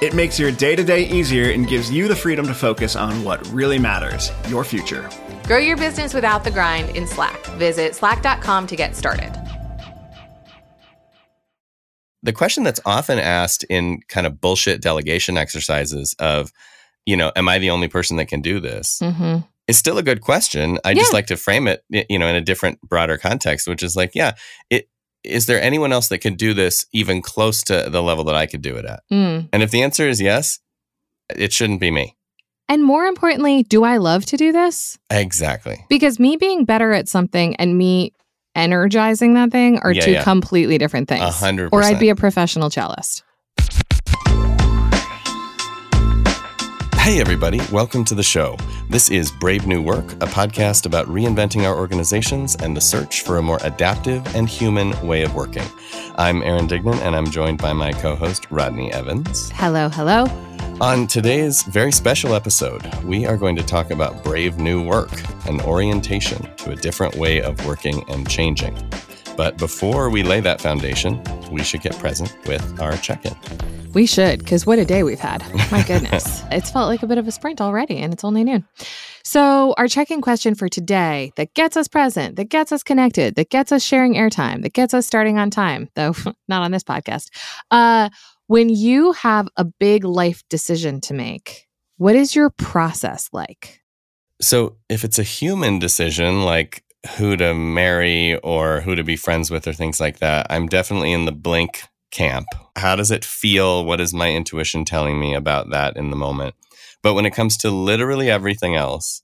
It makes your day to day easier and gives you the freedom to focus on what really matters your future. Grow your business without the grind in Slack. Visit slack.com to get started. The question that's often asked in kind of bullshit delegation exercises of, you know, am I the only person that can do this? Mm-hmm. Is still a good question. I just like to frame it, you know, in a different, broader context, which is like, yeah, it is there anyone else that can do this even close to the level that I could do it at? Mm. And if the answer is yes, it shouldn't be me. And more importantly, do I love to do this? Exactly. Because me being better at something and me energizing that thing are Yeah, two yeah. completely different things. A hundred Or I'd be a professional cellist. Hey, everybody, welcome to the show. This is Brave New Work, a podcast about reinventing our organizations and the search for a more adaptive and human way of working. I'm Aaron Dignan, and I'm joined by my co host, Rodney Evans. Hello, hello. On today's very special episode, we are going to talk about brave new work, an orientation to a different way of working and changing. But before we lay that foundation, we should get present with our check in. We should, because what a day we've had. My goodness. it's felt like a bit of a sprint already, and it's only noon. So, our check in question for today that gets us present, that gets us connected, that gets us sharing airtime, that gets us starting on time, though not on this podcast. Uh, when you have a big life decision to make, what is your process like? So, if it's a human decision, like who to marry or who to be friends with or things like that, I'm definitely in the blink camp. How does it feel? What is my intuition telling me about that in the moment? But when it comes to literally everything else,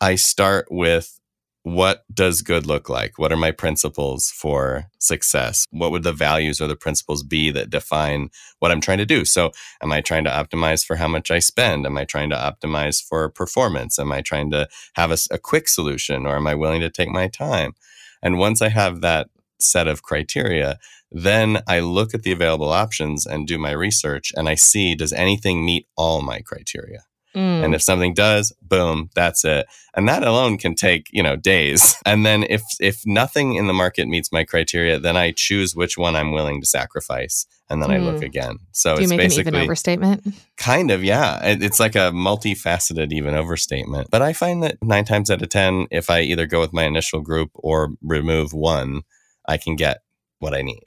I start with what does good look like? What are my principles for success? What would the values or the principles be that define what I'm trying to do? So, am I trying to optimize for how much I spend? Am I trying to optimize for performance? Am I trying to have a quick solution or am I willing to take my time? And once I have that set of criteria, then I look at the available options and do my research and I see does anything meet all my criteria? Mm. And if something does, boom, that's it. And that alone can take, you know, days. And then if if nothing in the market meets my criteria, then I choose which one I'm willing to sacrifice and then I look Mm. again. So Do you it's make an even basically overstatement? kind of, yeah. It- It's like a multifaceted even overstatement. But I find that 9 times out of 10 if I either go with my initial group or remove one, I can get what I need.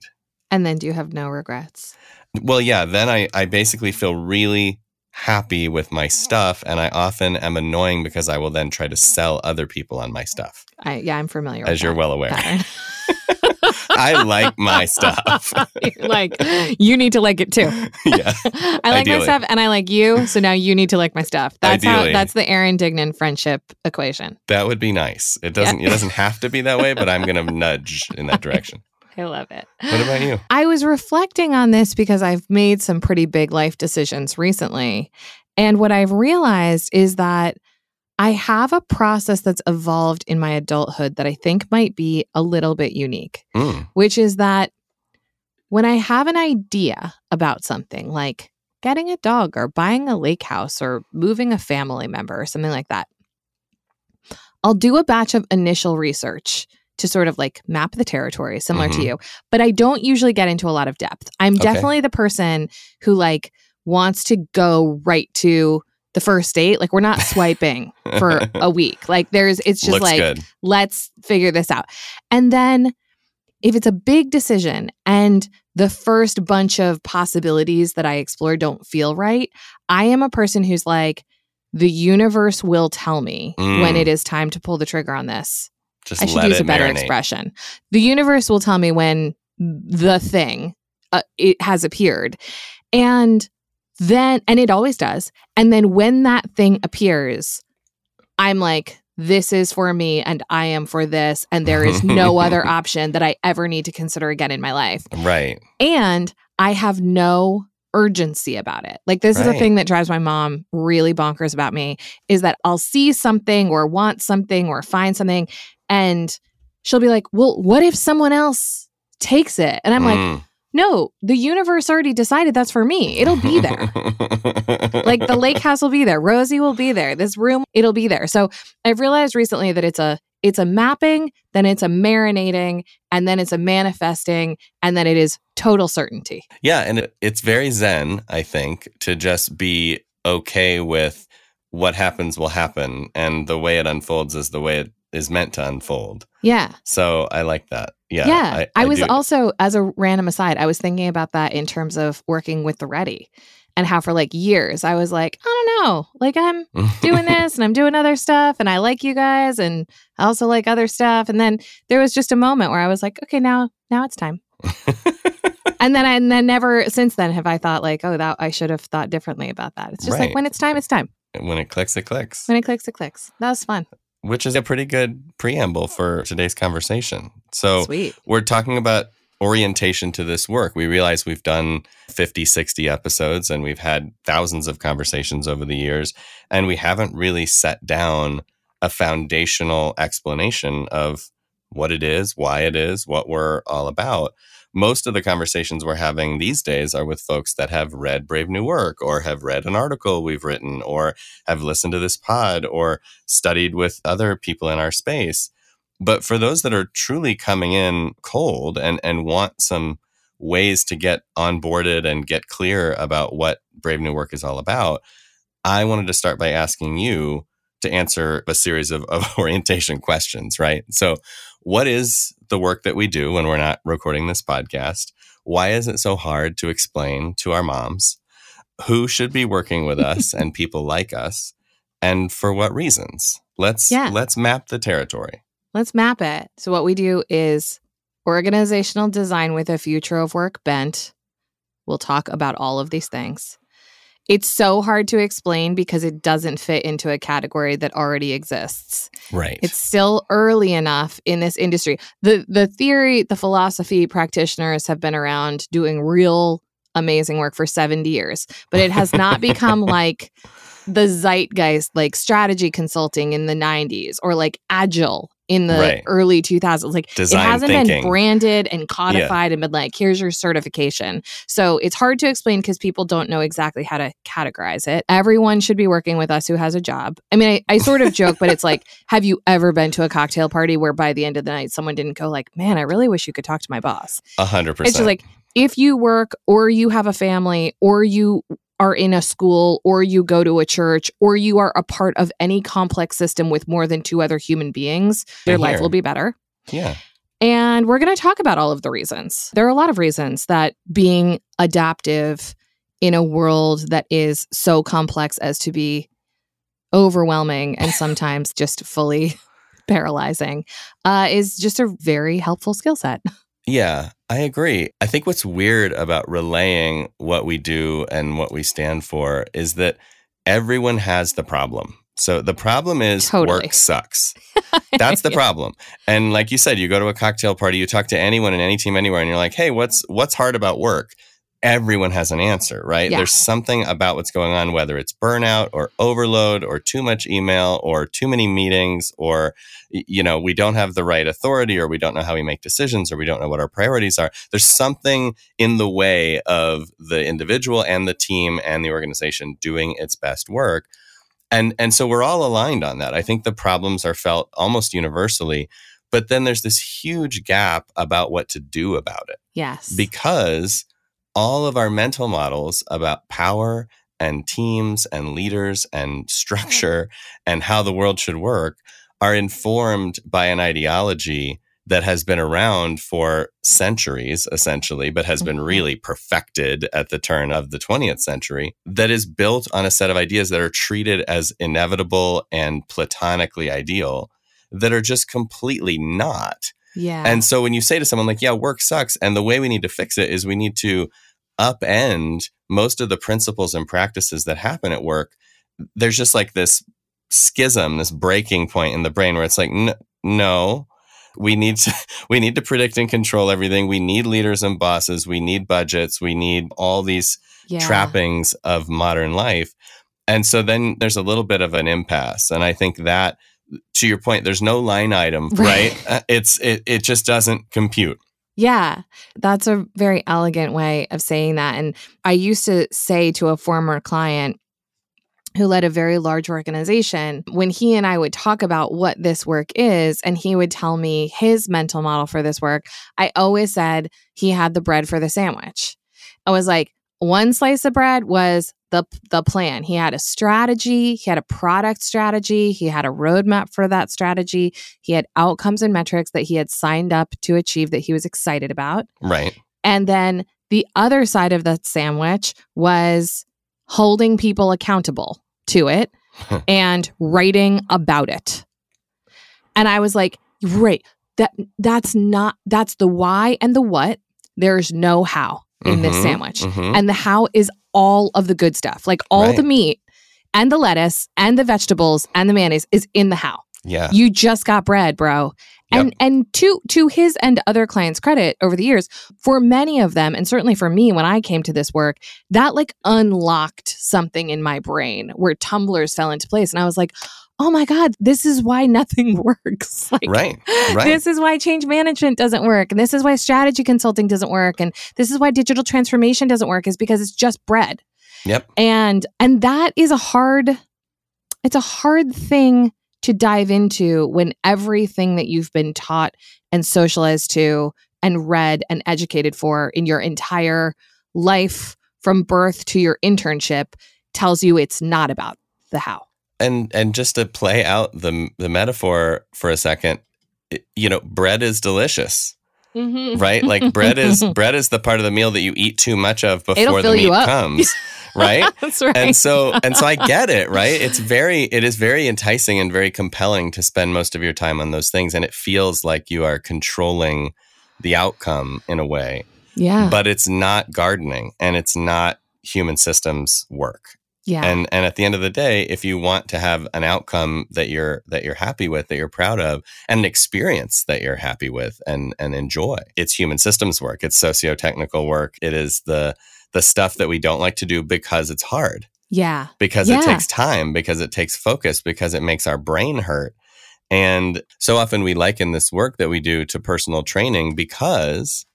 And then do you have no regrets? Well, yeah, then I, I basically feel really happy with my stuff. And I often am annoying because I will then try to sell other people on my stuff, I, yeah, I'm familiar as you're that well aware. I like my stuff. Like, you need to like it too. yeah. I like Ideally. my stuff and I like you, so now you need to like my stuff. That's how Ideally. that's the Aaron Dignan friendship equation. That would be nice. It doesn't it doesn't have to be that way, but I'm gonna nudge in that direction. I love it. What about you? I was reflecting on this because I've made some pretty big life decisions recently. And what I've realized is that I have a process that's evolved in my adulthood that I think might be a little bit unique. Mm, which is that when I have an idea about something like getting a dog or buying a lake house or moving a family member or something like that, I'll do a batch of initial research to sort of like map the territory, similar to Mhm. you. But I don't usually get into a lot of depth. I'm Okay. definitely the person who like wants to go right to the first date. Like we're not swiping for a week. Like there's it's just Looks like good. let's figure this out. And then if it's a big decision and the first bunch of possibilities that I explore don't feel right, I am a person who's like, the universe will tell me when Mm. it is time to pull the trigger on this. Just I should let use it a better marinate. expression. The universe will tell me when the thing uh, it has appeared. And then and it always does. And then when that thing appears, I'm like this is for me and I am for this. And there is no other option that I ever need to consider again in my life. Right. And I have no urgency about it. Like this is a thing that drives my mom really bonkers about me is that I'll see something or want something or find something and she'll be like, "Well, what if someone else takes it?" And I'm like, Mm. "No, the universe already decided that's for me. It'll be there." like the lake house will be there rosie will be there this room it'll be there so i've realized recently that it's a it's a mapping then it's a marinating and then it's a manifesting and then it is total certainty Yeah, and it, it's very zen, I think, to just be okay with what happens will happen and the way it unfolds is the way it is meant to unfold. yeah So I like that. Yeah. yeah i, was do. also as a random aside i was thinking about that in terms of working with the ready and how for like years i was like i don't know like i'm doing this and I'm doing other stuff and I like you guys and I also like other stuff. And then there was just a moment where I was like, okay, now now it's time. and then I and then never since then have I thought like, oh, that I should have thought differently about that. It's just Right. like when it's time, it's time. when it clicks, it clicks, When it clicks, it clicks. That was fun. Which is a pretty good preamble for today's conversation. So Sweet. we're talking about orientation to this work. We realize we've done 50, 60 episodes and we've had thousands of conversations over the years, and we haven't really set down a foundational explanation of what it is, why it is, what we're all about. Most of the conversations we're having these days are with folks that have read Brave New Work or have read an article we've written or have listened to this pod or studied with other people in our space. But for those that are truly coming in cold and, and want some ways to get onboarded and get clear about what Brave New Work is all about, I wanted to start by asking you to answer a series of, of orientation questions, right? So, what is the work that we do when we're not recording this podcast? Why is it so hard to explain to our moms? Who should be working with us and people like us? And for what reasons? Let's Yeah. let's map the territory. Let's map it. So what we do is organizational design with a future of work bent. We'll talk about all of these things. It's so hard to explain because it doesn't fit into a category that already exists. Right. It's still early enough in this industry. The the theory, the philosophy practitioners have been around doing real amazing work for 70 years, but it has not become like the zeitgeist like strategy consulting in the 90s or like agile in the Right. early 2000s like Design it hasn't thinking. been branded and codified and been like here's your certification so it's hard to explain because people don't know exactly how to categorize it everyone should be working with us who has a job i mean i, I sort of joke but it's like have you ever been to a cocktail party where by the end of the night someone didn't go like man i really wish you could talk to my boss A hundred percent. it's just like if you work or you have a family or you are in a school or you go to a church or you are a part of any complex system with more than two other human beings, Same life will be better. yeah. And we're going to talk about all of the reasons. There are a lot of reasons that being adaptive in a world that is so complex as to be overwhelming and sometimes just fully paralyzing uh, is just a very helpful skill set. Yeah, I agree. I think what's weird about relaying what we do and what we stand for is that everyone has the problem. So the problem is Totally. work sucks. That's the Yeah. problem. And like you said, you go to a cocktail party, you talk to anyone in any team anywhere and you're like, "Hey, what's what's hard about work?" Everyone has an answer, right? Yeah. There's something about what's going on whether it's burnout or overload or too much email or too many meetings or you know, we don't have the right authority or we don't know how we make decisions or we don't know what our priorities are. There's something in the way of the individual and the team and the organization doing its best work. And and so we're all aligned on that. I think the problems are felt almost universally, but then there's this huge gap about what to do about it Yes. because all of our mental models about power and teams and leaders and structure and how the world should work are informed by an ideology that has been around for centuries, essentially, but has been Mhm. really perfected at the turn of the 20th century, that is built on a set of ideas that are treated as inevitable and platonically ideal, that are just completely not. yeah. And so when you say to someone like, yeah, work sucks, and the way we need to fix it is we need to upend most of the principles and practices that happen at work, there's just like this schism, this breaking point in the brain where it's like, n- no, we need to we need to predict and control everything. We need leaders and bosses. We need budgets. We need all these Yeah. trappings of modern life. And so then there's a little bit of an impasse. And I think that to your point, there's no line item, Right. right? Uh, It's it it just doesn't compute. Yeah, that's a very elegant way of saying that. And I used to say to a former client who led a very large organization, when he and I would talk about what this work is, and he would tell me his mental model for this work, I always said he had the bread for the sandwich. I was like, one slice of bread was the the plan. He had a strategy, he had a product strategy, he had a roadmap for that strategy, he had outcomes and metrics that he had signed up to achieve that he was excited about. Right. And then the other side of the sandwich was holding people accountable to it and writing about it. And I was like, right, that that's not that's the why and the what. There's no how in this Mhm, sandwich. mhm. And the how is all of the good stuff. Like all Right. the meat and the lettuce and the vegetables and the mayonnaise is in the how. yeah. You just got bread, bro. And and to to his and other clients' credit over the years, for many of them, and certainly for me when I came to this work, that like unlocked something in my brain where tumblers fell into place. And I was like, oh my God, this is why nothing works. Like right. Right. this is why change management doesn't work. And this is why strategy consulting doesn't work. And this is why digital transformation doesn't work, is because it's just bread Yep. and and that is a hard it's a hard thing to dive into when everything that you've been taught and socialized to and read and educated for in your entire life from birth to your internship tells you it's not about the how and and just to play out the the metaphor for a second it- you know bread is delicious right? Like bread is bread is the part of the meal that you eat too much of before the meat comes right? That's right. And so and so i get it right? It's very it is very enticing and very compelling to spend most of your time on those things and it feels like you are controlling the outcome in a way. Yeah. But it's not gardening and it's not human systems work yeah. And and at the end of the day if you want to have an outcome that you're that you're happy with that you're proud of and an experience that you're happy with and and enjoy. It's human systems work. It's socio-technical work. It is the the stuff that we don't like to do because it's hard. Yeah. Because Yeah. it takes time because it takes focus because it makes our brain hurt. And so often we liken this work that we do to personal training because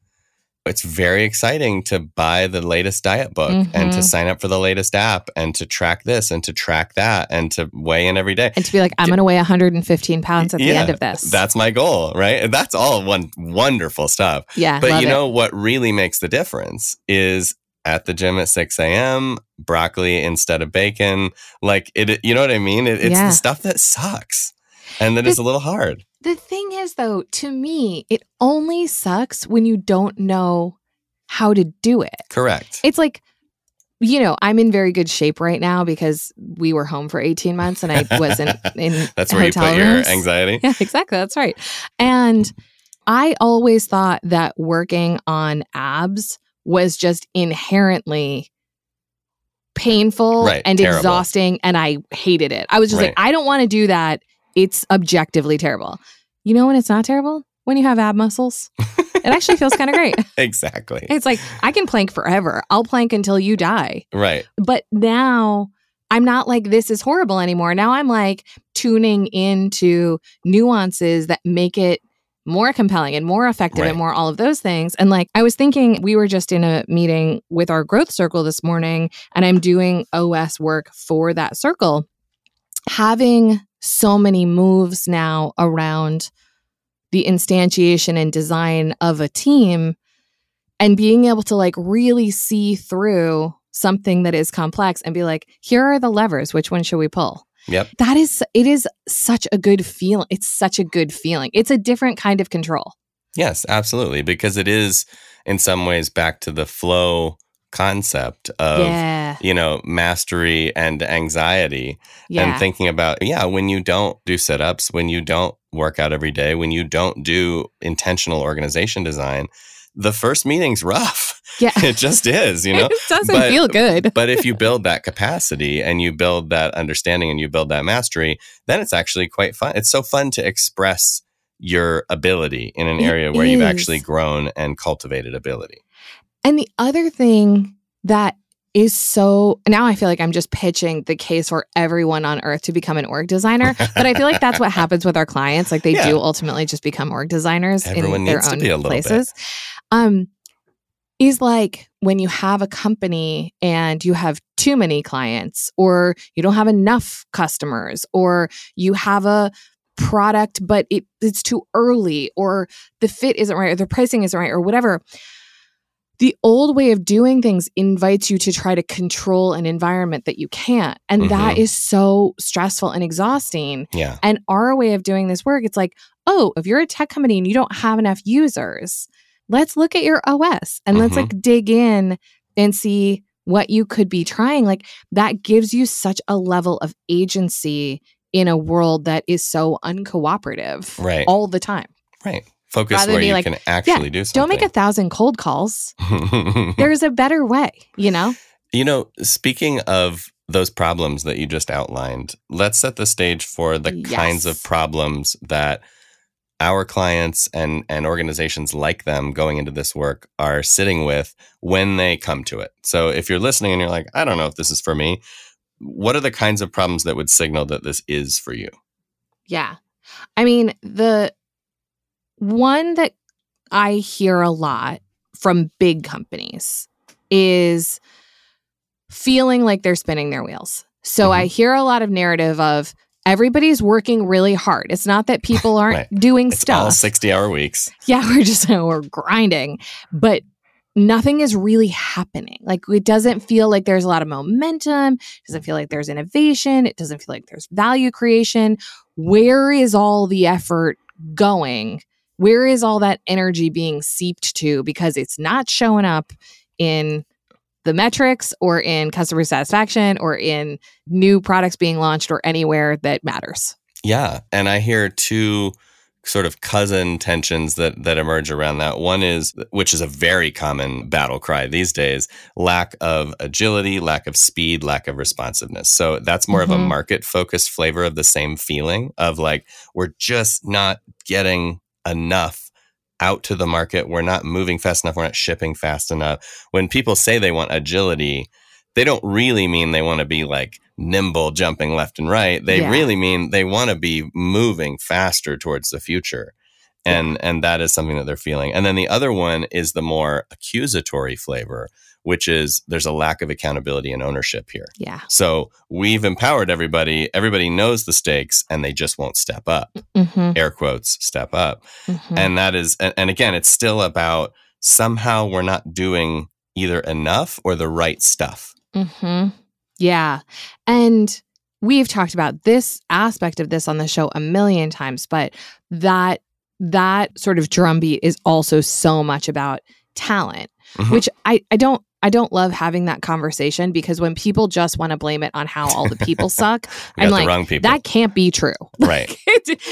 it's very exciting to buy the latest diet book and to Mhm. sign up for the latest app and to track this and to track that and to weigh in every day. and to be like i'm going to weigh 115 pounds at the end of this That's my goal, right? That's all one wonderful stuff. yeah But you it. know what really makes the difference is at the gym at 6 a.m., broccoli instead of bacon. Like it, you know what I mean? It, it's Yeah. the stuff that sucks and that is a little hard. The thing is, though, to me, it only sucks when you don't know how to do it. Correct. It's like, you know, I'm in very good shape right now because we were home for 18 months and I wasn't in That's where you put your anxiety. Yeah, exactly. That's right. And I always thought that working on abs was just inherently painful Right, and terrible. exhausting. And I hated it. I was just like, I don't want to do that. It's objectively terrible. You know when it's not terrible? When you have ab muscles. it actually feels kind of great. Exactly. It's like, I can plank forever. I'll plank until you die. Right. But now I'm not like, this is horrible anymore. Now I'm like tuning into nuances that make it more compelling and more effective Right. and more all of those things. And like, I was thinking, we were just in a meeting with our growth circle this morning, and I'm doing OS work for that circle. Having so many moves now around the instantiation and design of a team and being able to like really see through something that is complex and be like here are the levers which one should we pull Yep. that is it is such a good feeling it's such a good feeling it's a different kind of control Yes, absolutely. Because it is in some ways back to the flow concept of yeah you know mastery and anxiety yeah and thinking about yeah when you don't do sit-ups when you don't work out every day when you don't do intentional organization design the first meeting's rough. Yeah. It just is, you know? it doesn't But- feel good. but if you build that capacity and you build that understanding and you build that mastery, then it's actually quite fun. It's so fun to express your ability in an It area where you've actually grown and cultivated ability. And the other thing that is so now I feel like I'm just pitching the case for everyone on earth to become an org designer. But I feel like that's what happens with our clients. Like they Yeah. do ultimately just become org designers Everyone in their needs to own be a little bit. places. Um is like when you have a company and you have too many clients or you don't have enough customers or you have a product but it, it's too early or the fit isn't right or the pricing isn't right or whatever the old way of doing things invites you to try to control an environment that you can't and that Mhm. is so stressful and exhausting Yeah. and our way of doing this work, it's like, oh, if you're a tech company and you don't have enough users, let's look at your OS and let's Mhm. like dig in and see what you could be trying. Like that gives you such a level of agency in a world that is so uncooperative Right. all the time. Right. Focus Rather where you like, can actually do something. Don't make a thousand cold calls. There's a better way, you know? You know, speaking of those problems that you just outlined, let's set the stage for the kinds of problems that our clients and and organizations like them going into this work are sitting with when they come to it. So if you're listening and you're like, I don't know if this is for me, what are the kinds of problems that would signal that this is for you? Yeah. I mean, the one that I hear a lot from big companies is feeling like they're spinning their wheels. So Mhm. I hear a lot of narrative of everybody's working really hard. It's not that people aren't Right. doing It's all stuff. 60 hour weeks. yeah, we're just we're grinding, but nothing is really happening. Like it doesn't feel like there's a lot of momentum. It doesn't feel like there's innovation. It doesn't feel like there's value creation. Where is all the effort going? Where is all that energy being seeped to? Because it's not showing up in the metrics or in customer satisfaction or in new products being launched or anywhere that matters. Yeah, and I hear two sort of cousin tensions that that emerge around that. One is which is a very common battle cry these days, lack of agility, lack of speed, lack of responsiveness. So that's more of a Mhm. market focused flavor of the same feeling of like we're just not getting enough out to the market. We're not moving fast enough. We're not shipping fast enough. When people say they want agility, they don't really mean they want to be like nimble jumping left and right. They Yeah. really mean they want to be moving faster towards the future. And and that is something that they're feeling. And then the other one is the more accusatory flavor, which is there's a lack of accountability and ownership here. Yeah. So we've empowered everybody. Everybody knows the stakes and they just won't step up. Mm-hmm. Air quotes, step up. Mm-hmm. And that is and, and again, it's still about somehow we're not doing either enough or the right stuff. hmm Yeah. And we've talked about this aspect of this on the show a million times, but that that sort of drumbeat is also so much about talent, Mhm. which I, I don't I don't love having that conversation because when people just want to blame it on how all the people suck, I'm like, that can't be true. right.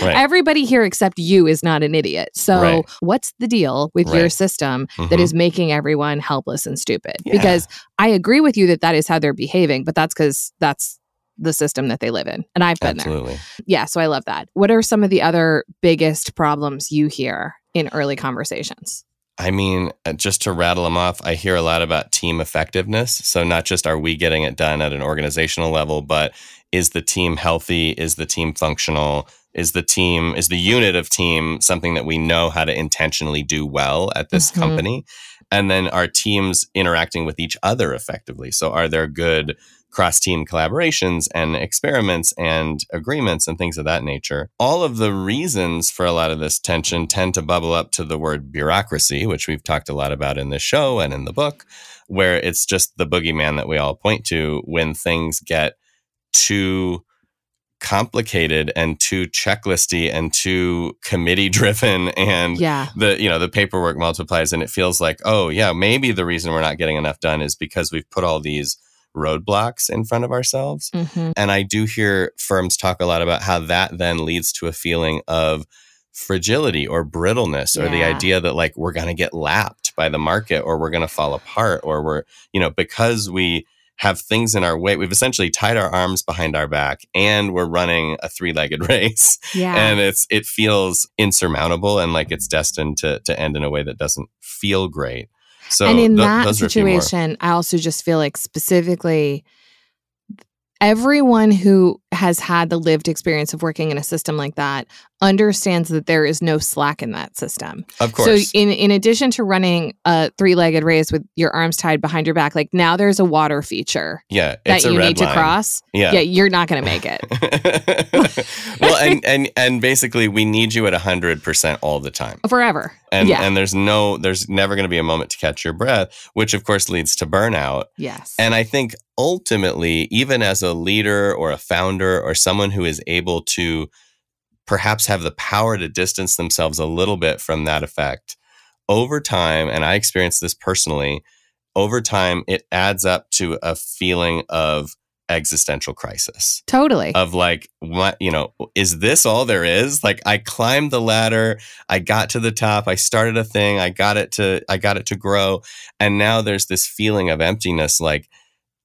Right. Everybody here except you is not an idiot. So Right. what's the deal with your system that Mhm. is making everyone helpless and stupid? Yeah. Because I agree with you that that is how they're behaving, but that's because that's the system that they live in. And I've been there. Yeah. So I love that. What are some of the other biggest problems you hear in early conversations? I mean, uh, just to rattle them off, I hear a lot about team effectiveness. So, not just are we getting it done at an organizational level, but is the team healthy? Is the team functional? Is the team, is the unit of team something that we know how to intentionally do well at this Mhm. company? And then are teams interacting with each other effectively? So, are there good cross team collaborations and experiments and agreements and things of that nature. All of the reasons for a lot of this tension tend to bubble up to the word bureaucracy, which we've talked a lot about in this show and in the book, where it's just the boogeyman that we all point to when things get too complicated and too checklisty and too committee driven and Yeah. the you know the paperwork multiplies and it feels like oh yeah maybe the reason we're not getting enough done is because we've put all these roadblocks in front of ourselves hmm and i do hear firms talk a lot about how that then leads to a feeling of fragility or brittleness or the idea that like we're going to get lapped by the market or we're going to fall apart or we're, you know, because we have things in our way, we've essentially tied our arms behind our back and we're running a three-legged race Yeah. and it's it feels insurmountable and like it's destined to to end in a way that doesn't feel great. So and in tho- that those are a few more. situation, I also just feel like specifically everyone who has had the lived experience of working in a system like that understands that there is no slack in that system. Of course. So in in addition to running a three-legged race with your arms tied behind your back, like now there's a water feature yeah, that a you need to cross. Yeah. Yeah, you're not going to make it well, and and and basically, we need you at hundred percent all the time, forever. and yeah. and there's no, there's never going to be a moment to catch your breath, which of course leads to burnout. yes. And I think ultimately, even as a leader or a founder or someone who is able to perhaps have the power to distance themselves a little bit from that effect. Over time, and I experienced this personally, over time, it adds up to a feeling of existential crisis. Totally. of like what you know is this all there is? Like i climbed the ladder i got to the top i started a thing i got it to i got it to grow and now there's this feeling of emptiness like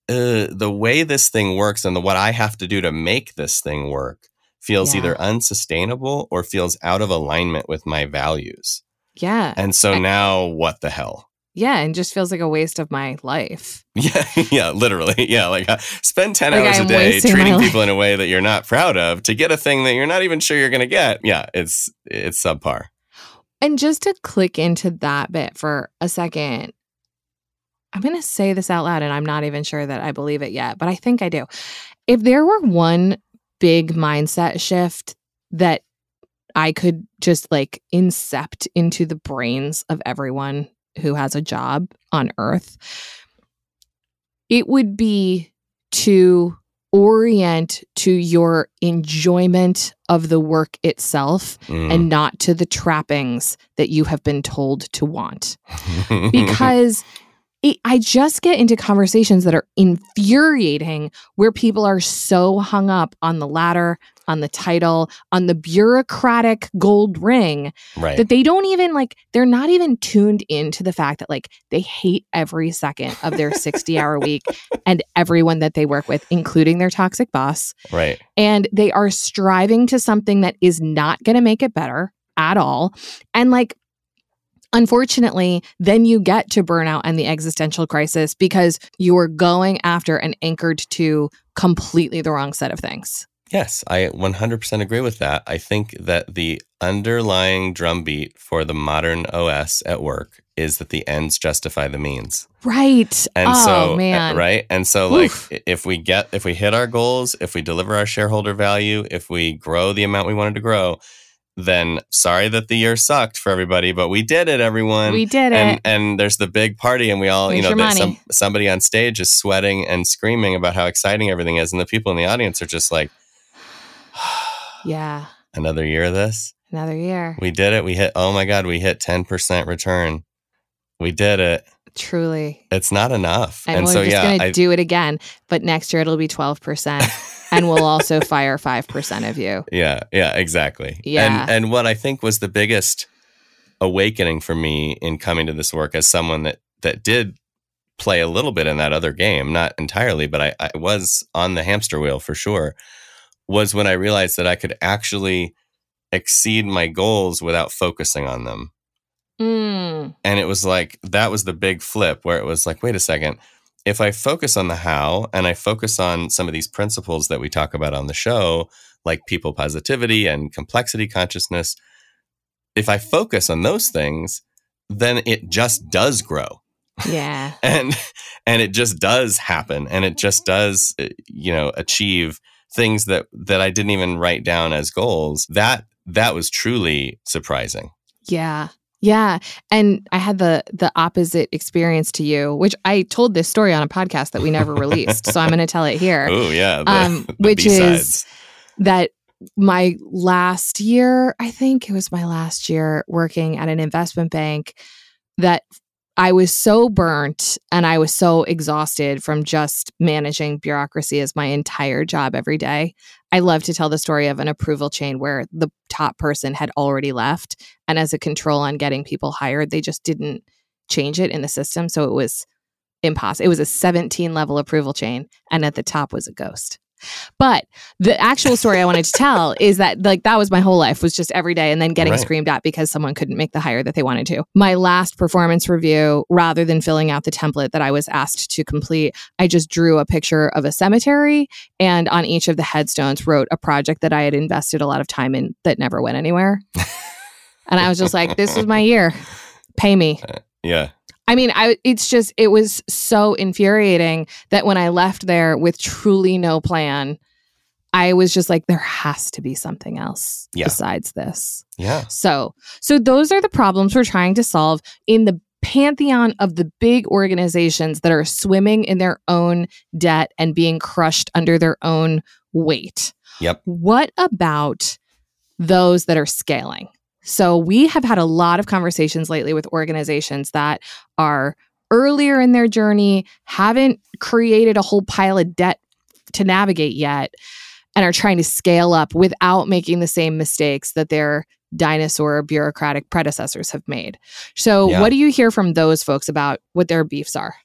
uh, the way this thing works and the, what i have to do to make this thing work feels Yeah. either unsustainable or feels out of alignment with my values yeah. and so I- now what the hell yeah, and just feels like a waste of my life. Yeah, yeah, literally. Yeah, like uh, spend 10 Like, hours a day treating life. people in a way that you're not proud of to get a thing that you're not even sure you're going to get. Yeah, it's it's subpar. And just to click into that bit for a second, I'm going to say this out loud and I'm not even sure that I believe it yet, but I think I do. If there were one big mindset shift that I could just like incept into the brains of everyone who has a job on earth, it would be to orient to your enjoyment of the work itself Mm. and not to the trappings that you have been told to want. Because it, I just get into conversations that are infuriating where people are so hung up on the ladder, on the title, on the bureaucratic gold ring right. that they don't even like, they're not even tuned into the fact that like they hate every second of their 60 hour week and everyone that they work with, including their toxic boss right. and they are striving to something that is not going to make it better at all. And like, unfortunately, then you get to burnout and the existential crisis because you are going after and anchored to completely the wrong set of things. Yes, I 100% agree with that. I think that the underlying drumbeat for the modern OS at work is that the ends justify the means. Right. And oh, so, uh, man. right? And so, like, Oof. i- if we get, if we hit our goals, if we deliver our shareholder value, if we grow the amount we wanted to grow, then sorry that the year sucked for everybody, but we did it, everyone. We did and it. and there's the big party, and we all, Where's you know, some, somebody on stage is sweating and screaming about how exciting everything is, and the people in the audience are just like, Yeah. another year of this. Another year. We did it. We hit. Oh my god, we hit ten percent return. We did it. Truly. It's not enough. And, we're so just yeah, going to do it again. But next year it'll be 12%. and we'll also fire 5% of you. Yeah, yeah, exactly. Yeah. And and what I think was the biggest awakening for me in coming to this work as someone that that did play a little bit in that other game, not entirely, but I, I was on the hamster wheel for sure, was when I realized that I could actually exceed my goals without focusing on them. Mm. And it was like that was the big flip where it was like, wait a second. If I focus on the how and I focus on some of these principles that we talk about on the show, like people positivity and complexity consciousness, if I focus on those things, then it just does grow. Yeah. And and it just does happen and it just does uh, you know achieve things that that I didn't even write down as goals. That that was truly surprising. Yeah. Yeah. And I had the the opposite experience to you, which I told this story on a podcast that we never released. so I'm going to tell it here. Oh yeah, the, Um, the which B-sides. is that my last year, I think it was my last year working at an investment bank that I was so burnt and I was so exhausted from just managing bureaucracy as my entire job every day. I love to tell the story of an approval chain where the top person had already left. And as a control on getting people hired, they just didn't change it in the system. So it was impossible. It was a 17 level approval chain. And at the top was a ghost. But the actual story I wanted to tell is that like that was my whole life was just every day and then getting Right. screamed at because someone couldn't make the hire that they wanted to. My last performance review, rather than filling out the template that I was asked to complete, I just drew a picture of a cemetery and on each of the headstones wrote a project that I had invested a lot of time in that never went anywhere. and I was just like, this is my year. Pay me. Uh, yeah. I mean, I it's just it was so infuriating that when I left there with truly no plan, I was just like there has to be something else Yeah. besides this. Yeah. So, so those are the problems we're trying to solve in the pantheon of the big organizations that are swimming in their own debt and being crushed under their own weight. Yep. What about those that are scaling? So, we have had a lot of conversations lately with organizations that are earlier in their journey, haven't created a whole pile of debt to navigate yet, and are trying to scale up without making the same mistakes that their dinosaur bureaucratic predecessors have made. So, Yeah. what do you hear from those folks about what their beefs are?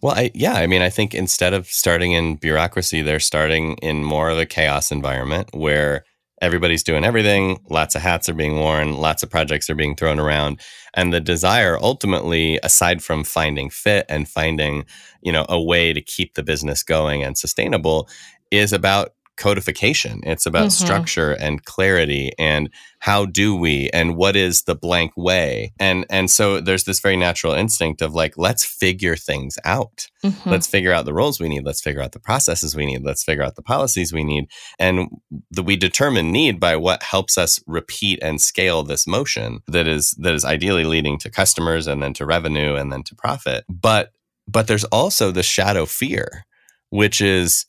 Well, I, yeah, I mean, I think instead of starting in bureaucracy, they're starting in more of a chaos environment where everybody's doing everything, lots of hats are being worn, lots of projects are being thrown around, and the desire ultimately aside from finding fit and finding, you know, a way to keep the business going and sustainable is about codification. It's about Mhm. structure and clarity and how do we and what is the blank way? And and so there's this very natural instinct of like let's figure things out. Mhm. Let's figure out the roles we need. Let's figure out the processes we need. Let's figure out the policies we need. And the, we determine need by what helps us repeat and scale this motion that is that is ideally leading to customers and then to revenue and then to profit. But but there's also the shadow fear, which is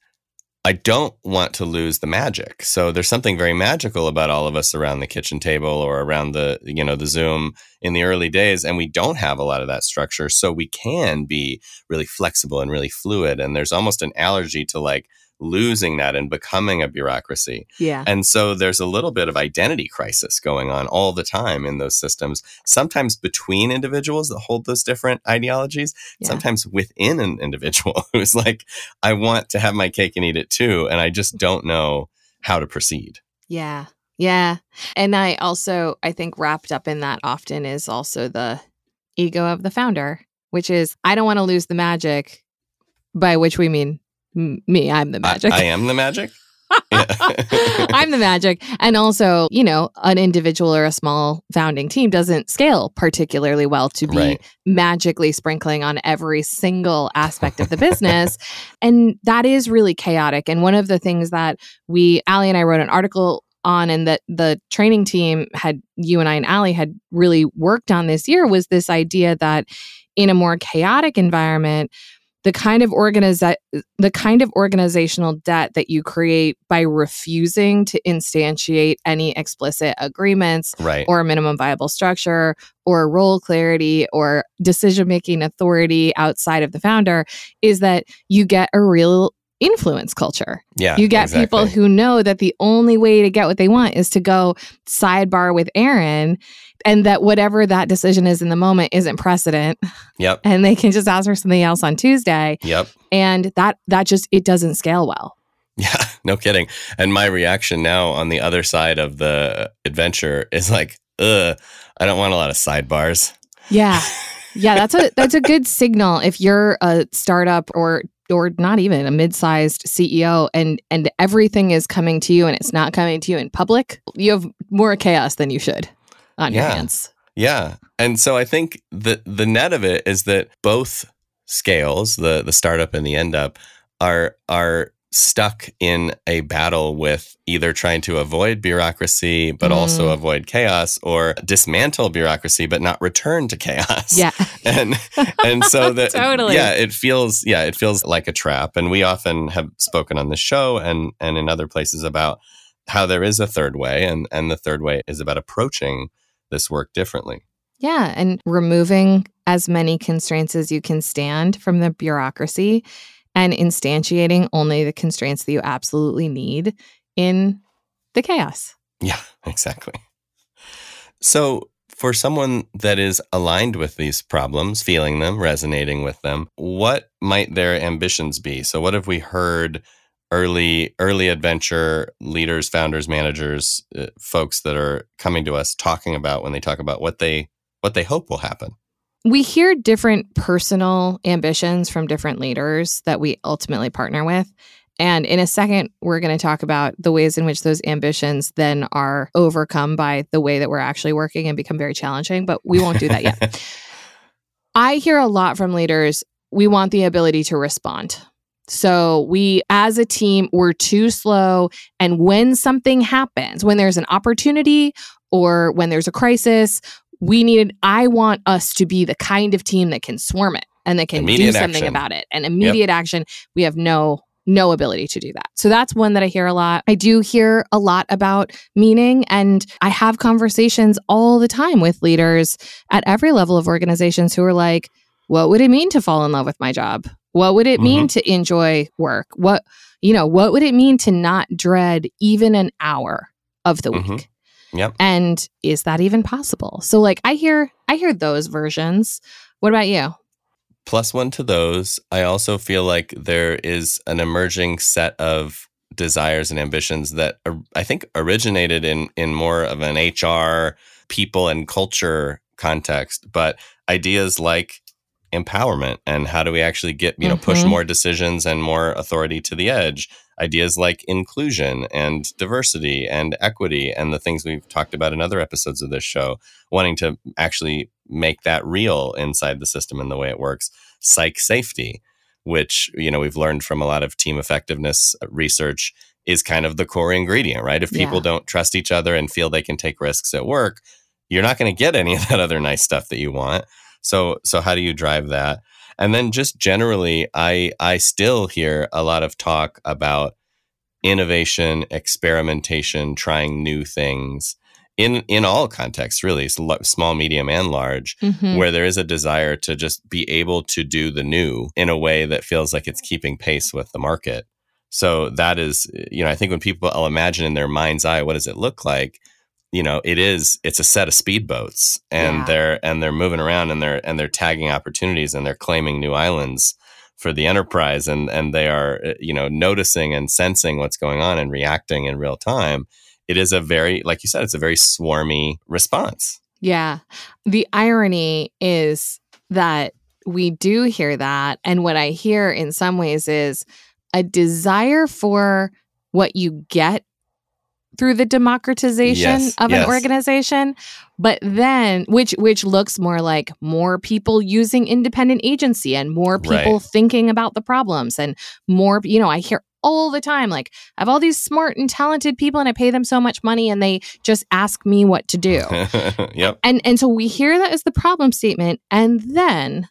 I don't want to lose the magic. So there's something very magical about all of us around the kitchen table or around the, you know, the Zoom in the early days. And we don't have a lot of that structure. So we can be really flexible and really fluid. And there's almost an allergy to like losing that and becoming a bureaucracy. yeah. And so there's a little bit of identity crisis going on all the time in those systems, sometimes between individuals that hold those different ideologies, Yeah. sometimes within an individual who's like, I want to have my cake and eat it too. And I just don't know how to proceed. Yeah. Yeah. And I also I think wrapped up in that often is also the ego of the founder, which is I don't want to lose the magic, by which we mean m- me, I'm the magic. I, am the magic. I'm the magic. And also, you know, an individual or a small founding team doesn't scale particularly well to be Right. magically sprinkling on every single aspect of the business. and that is really chaotic. And one of the things that we, Allie and I wrote an article on and that the training team had, you and I and Allie had really worked on this year was this idea that in a more chaotic environment, the kind of organiza- the kind of organizational debt that you create by refusing to instantiate any explicit agreements right. or minimum viable structure or role clarity or decision making authority outside of the founder is that you get a real influence culture. yeah. You get people who know that the only way to get what they want is to go sidebar with Aaron and that whatever that decision is in the moment isn't precedent Yep. and they can just ask for something else on Tuesday Yep. and that that just it doesn't scale well. Yeah, no kidding. And my reaction now on the other side of the adventure is like, ugh, I don't want a lot of sidebars. Yeah. Yeah, that's a that's a good signal if you're a startup or or not even a mid-sized CEO and and everything is coming to you and it's not coming to you in public. You have more chaos than you should on your hands. Yeah. And so I think the the net of it is that both scales, the the startup and the end up, are are stuck in a battle with either trying to avoid bureaucracy but also Mm. avoid chaos or dismantle bureaucracy but not return to chaos. Yeah. and and so that Totally. yeah it feels yeah it feels like a trap and we often have spoken on the show and and in other places about how there is a third way and and the third way is about approaching this work differently Yeah, and removing as many constraints as you can stand from the bureaucracy and instantiating only the constraints that you absolutely need in the chaos. Yeah, exactly. So, for someone that is aligned with these problems, feeling them, resonating with them, what might their ambitions be? So, what have we heard early early adventure leaders, founders, managers, uh, folks that are coming to us talking about when they talk about what they what they hope will happen? We hear different personal ambitions from different leaders that we ultimately partner with. And in a second, we're going to talk about the ways in which those ambitions then are overcome by the way that we're actually working and become very challenging, but we won't do that yet. I hear a lot from leaders we want the ability to respond. So, we as a team, we're too slow. And when something happens, when there's an opportunity or when there's a crisis we needed i want us to be the kind of team that can swarm it and that can Immediate do something action. about it. And immediate action we have no no ability to do that. So that's one that i hear a lot. I do hear a lot about meaning and i have conversations all the time with leaders at every level of organizations who are like what would it mean to fall in love with my job? What would it mean to enjoy work? What you know what would it mean to not dread even an hour of the Mhm. week Yep. and is that even possible so like i hear i hear those versions what about you plus one to those. I also feel like there is an emerging set of desires and ambitions that uh, I think originated in in more of an HR, people and culture context, but ideas like empowerment and how do we actually get you know push Mhm. more decisions and more authority to the edge ideas like inclusion and diversity and equity and the things we've talked about in other episodes of this show wanting to actually make that real inside the system and the way it works. Psych safety which you know we've learned from a lot of team effectiveness research is kind of the core ingredient right? If people Yeah. don't trust each other and feel they can take risks at work you're not going to get any of that other nice stuff that you want. So so how do you drive that and then just generally i i still hear a lot of talk about innovation experimentation trying new things in in all contexts really. Small medium and large Mhm. where there is a desire to just be able to do the new in a way that feels like it's keeping pace with the market. So that is you know i think when people imagine in their mind's eye what does it look like you know it is it's a set of speedboats and Yeah. they're and they're moving around and they're and they're tagging opportunities and they're claiming new islands for the enterprise and and they are uh, you know noticing and sensing what's going on and reacting in real time it is a very like you said it's a very swarmy response Yeah. The irony is that we do hear that. And what I hear in some ways is a desire for what you get through the democratization Yes, of yes. an organization but then which which looks more like more people using independent agency and more people Right. thinking about the problems and more you know i hear all the time like i have all these smart and talented people and i pay them so much money and they just ask me what to do yep and and so we hear that as the problem statement and then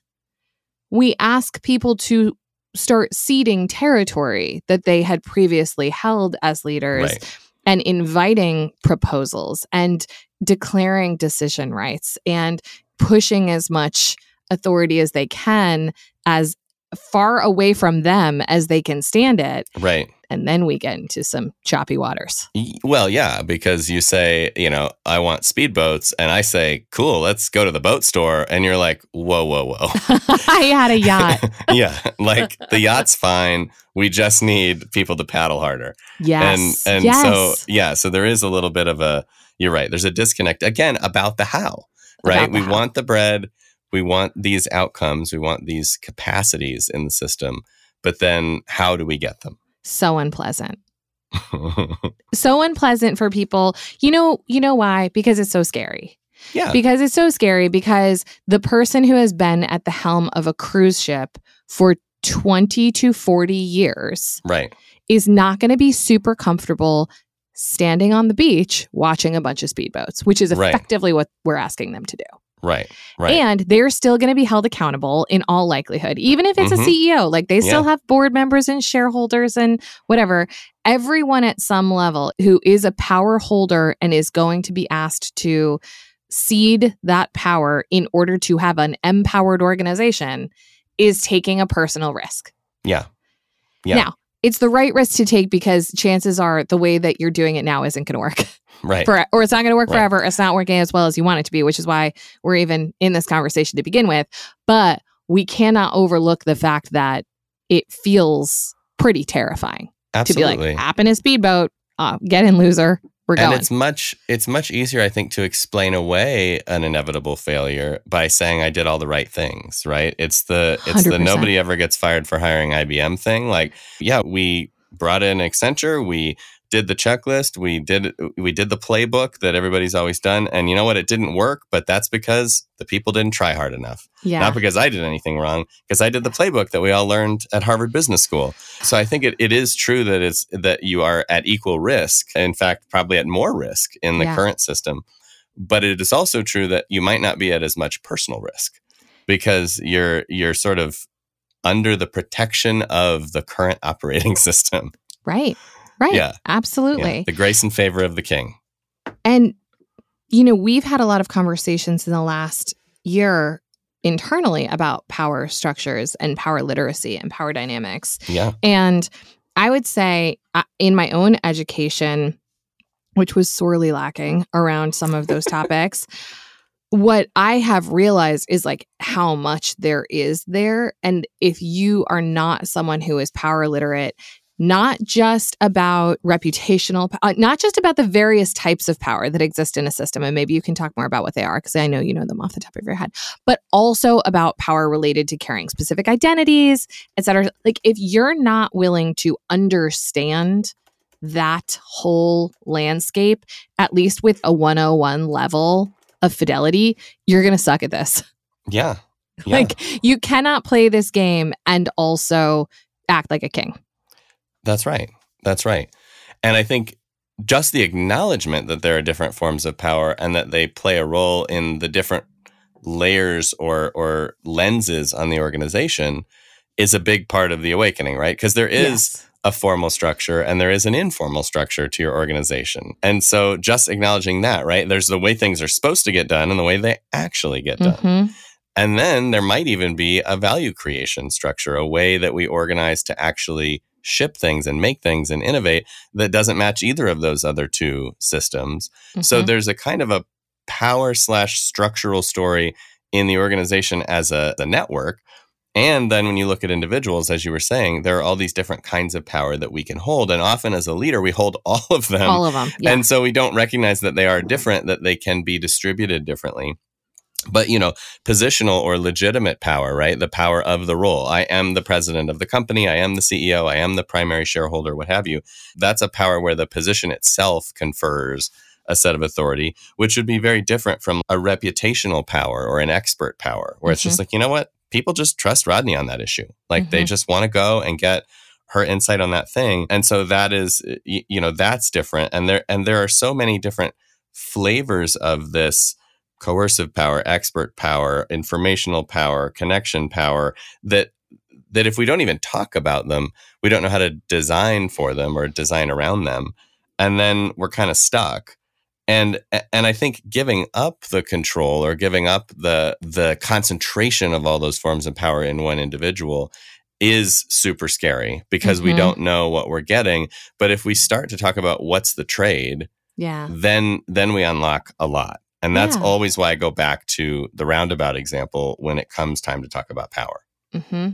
we ask people to start ceding territory that they had previously held as leaders right and inviting proposals and declaring decision rights and pushing as much authority as they can as far away from them as they can stand it. Right and then we get into some choppy waters Well, yeah, because you say, you know, I want speedboats, and I say, cool, let's go to the boat store, and you're like, whoa, whoa, whoa. i had a yacht yeah, like the yacht's fine. We just need people to paddle harder. yes And and yes. so yeah, so there is a little bit of a you're right. There's a disconnect again about the how. Right? The we how. want the bread, we want these outcomes, we want these capacities in the system, but then how do we get them? So unpleasant so unpleasant for people you know you know why because it's so scary yeah. because it's so scary because the person who has been at the helm of a cruise ship for 20 to 40 years right. is not going to be super comfortable standing on the beach watching a bunch of speedboats which is Right. effectively what we're asking them to do Right. Right. and they're still going to be held accountable in all likelihood, even if it's Mhm. a CEO. Like they still Yeah. have board members and shareholders and whatever. Everyone at some level who is a power holder and is going to be asked to cede that power in order to have an empowered organization is taking a personal risk. Yeah. Yeah. Now, it's the right risk to take because chances are the way that you're doing it now isn't going to work. Right. For, or it's not going to work Right. forever. It's not working as well as you want it to be, which is why we're even in this conversation to begin with. But we cannot overlook the fact that it feels pretty terrifying Absolutely. to be like, hop in a speedboat, uh, get in, loser. We're and it's much it's much easier i think to explain away an inevitable failure by saying i did all the right things right? It's the it's the 100%. nobody ever gets fired for hiring ibm thing. Like yeah we brought in accenture we did the checklist we did we did the playbook that everybody's always done and you know what it didn't work but that's because the people didn't try hard enough yeah. not because I did anything wrong, because I did the playbook that we all learned at Harvard Business School. So I think it, it is true that it's that you are at equal risk. In fact, probably at more risk in the Yeah. current system. But it is also true that you might not be at as much personal risk because you're you're sort of under the protection of the current operating system. right. Right. Yeah. Absolutely. Yeah, the grace and favor of the king. And, you know, we've had a lot of conversations in the last year internally about power structures and power literacy and power dynamics. Yeah. And I would say uh, in my own education, which was sorely lacking around some of those topics, what I have realized is like how much there is there. And if you are not someone who is power literate, not just about reputational, uh, not just about the various types of power that exist in a system, and maybe you can talk more about what they are because I know you know them off the top of your head, but also about power related to carrying specific identities, et cetera. Like if you're not willing to understand that whole landscape, at least with a 101 level of fidelity, you're going to suck at this. Yeah. Yeah. Like you cannot play this game and also act like a king. That's right. That's right. And I think just the acknowledgement that there are different forms of power and that they play a role in the different layers or or lenses on the organization is a big part of the awakening, right? Because there is Yes. a formal structure and there is an informal structure to your organization. And so just acknowledging that, right? There's the way things are supposed to get done and the way they actually get done. Mhm. And then there might even be a value creation structure, a way that we organize to actually ship things and make things and innovate that doesn't match either of those other two systems. So Mhm. there's a kind of a power slash structural story in the organization as a, a network. And then when you look at individuals, as you were saying, there are all these different kinds of power that we can hold. And often as a leader, we hold all of them. all of them. Yeah. And so we don't recognize that they are different, that they can be distributed differently. But, you know, positional or legitimate power, right? The power of the role. I am the president of the company. I am the CEO. I am the primary shareholder, what have you. That's a power where the position itself confers a set of authority, which would be very different from a reputational power or an expert power, where it's just like, you know what? People just trust Rodney on that issue. Like they Mhm. just want to go and get her insight on that thing. And so that is, you know, that's different. And there, and there are so many different flavors of this coercive power, expert power, informational power, connection power that that if we don't even talk about them, we don't know how to design for them or design around them. And then we're kind of stuck. And and I think giving up the control or giving up the the concentration of all those forms of power in one individual is super scary because we Mhm. don't know what we're getting. But if we start to talk about what's the trade, yeah. then then we unlock a lot. And that's Yeah. always why I go back to the roundabout example when it comes time to talk about power. hmm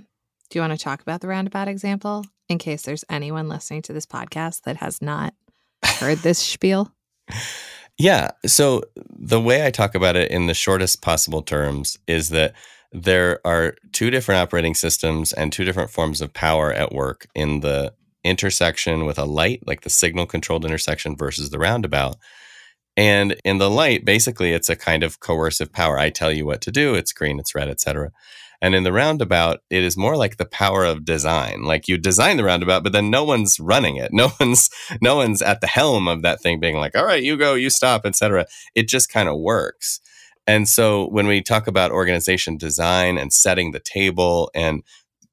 Do you want to talk about the roundabout example in case there's anyone listening to this podcast that has not heard this spiel? Yeah. So the way I talk about it in the shortest possible terms is that there are two different operating systems and two different forms of power at work in the intersection with a light, like the signal controlled intersection versus the roundabout. And in the light, basically, it's a kind of coercive power. I tell you what to do. It's green, it's red, etc. And in the roundabout, it is more like the power of design. Like you design the roundabout, but then no one's running it. No one's no one's at the helm of that thing being like, all right, you go, you stop, etc. It just kind of works. And so when we talk about organization design and setting the table and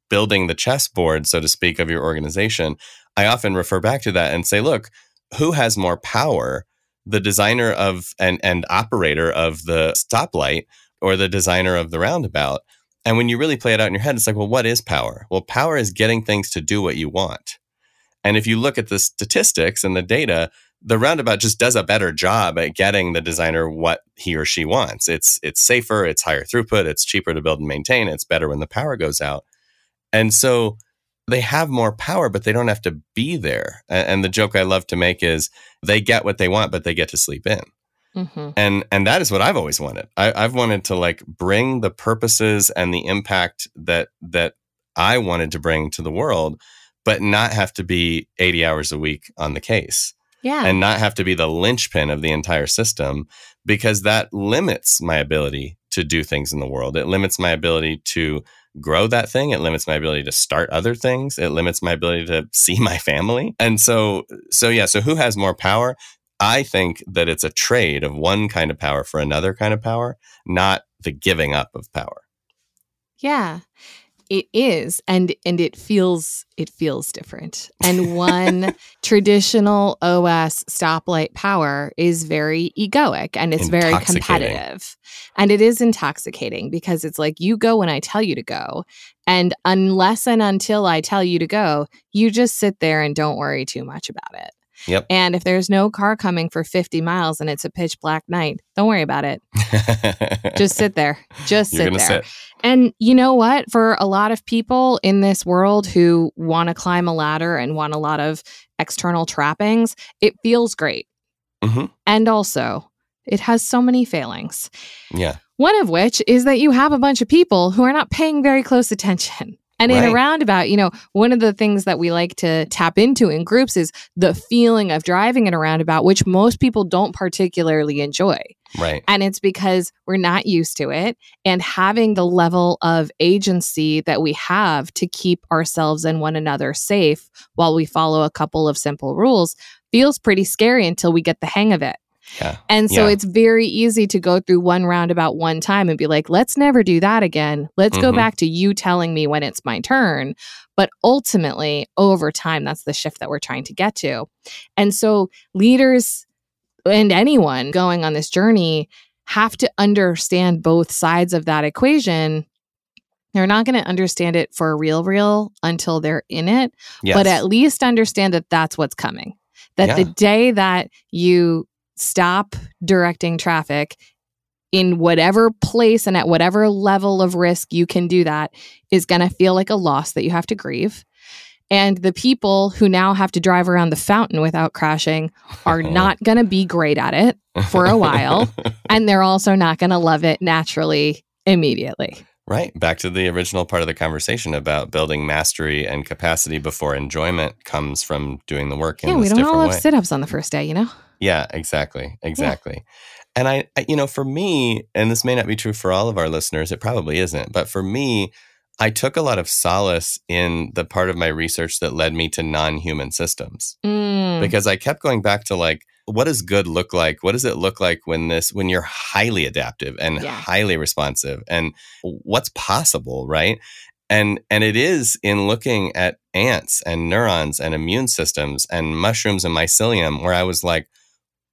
building the chessboard, so to speak, of your organization, I often refer back to that and say, look, who has more power the designer of and and operator of the stoplight or the designer of the roundabout. And when you really play it out in your head, it's like, well, what is power? Well, power is getting things to do what you want. And if you look at the statistics and the data, the roundabout just does a better job at getting the designer what he or she wants. It's it's safer, it's higher throughput, it's cheaper to build and maintain, it's better when the power goes out. And so they have more power, but they don't have to be there. And the joke I love to make is they get what they want, but they get to sleep in. Mm-hmm. And and that is what I've always wanted. I, I've wanted to like bring the purposes and the impact that that I wanted to bring to the world, but not have to be 80 hours a week on the case. Yeah. And not have to be the linchpin of the entire system because that limits my ability to do things in the world. It limits my ability to grow that thing. It limits my ability to start other things. It limits my ability to see my family. And so, so yeah, so who has more power? I think that it's a trade of one kind of power for another kind of power, not the giving up of power. Yeah. It is and and it feels it feels different. And one traditional OS stoplight power is very egoic and it's very competitive. And it is intoxicating because it's like you go when I tell you to go. And unless and until I tell you to go, you just sit there and don't worry too much about it. Yep. And if there's no car coming for 50 miles and it's a pitch black night, don't worry about it. Just sit there. Just sit there. Sit. And you know what? For a lot of people in this world who want to climb a ladder and want a lot of external trappings, it feels great. Mm-hmm. And also, it has so many failings. Yeah. One of which is that you have a bunch of people who are not paying very close attention. And right. in a roundabout, you know, one of the things that we like to tap into in groups is the feeling of driving in a roundabout, which most people don't particularly enjoy. Right. And it's because we're not used to it. And having the level of agency that we have to keep ourselves and one another safe while we follow a couple of simple rules feels pretty scary until we get the hang of it. Yeah. And so yeah. it's very easy to go through one roundabout one time and be like, let's never do that again. Let's mm-hmm. go back to you telling me when it's my turn. But ultimately, over time, that's the shift that we're trying to get to. And so leaders and anyone going on this journey have to understand both sides of that equation they're not going to understand it for real real until they're in it yes. but at least understand that that's what's coming that yeah. the day that you stop directing traffic in whatever place and at whatever level of risk you can do that is going to feel like a loss that you have to grieve. And the people who now have to drive around the fountain without crashing are oh. not going to be great at it for a while. and they're also not going to love it naturally immediately. Right. Back to the original part of the conversation about building mastery and capacity before enjoyment comes from doing the work. Yeah, we don't all have sit ups on the first day, you know? Yeah, exactly. Exactly. Yeah. And I, I, you know, for me, and this may not be true for all of our listeners, it probably isn't, but for me, I took a lot of solace in the part of my research that led me to non human systems mm. because I kept going back to like, what does good look like? What does it look like when this, when you're highly adaptive and yeah. highly responsive and what's possible, right? and and it is in looking at ants and neurons and immune systems and mushrooms and mycelium where i was like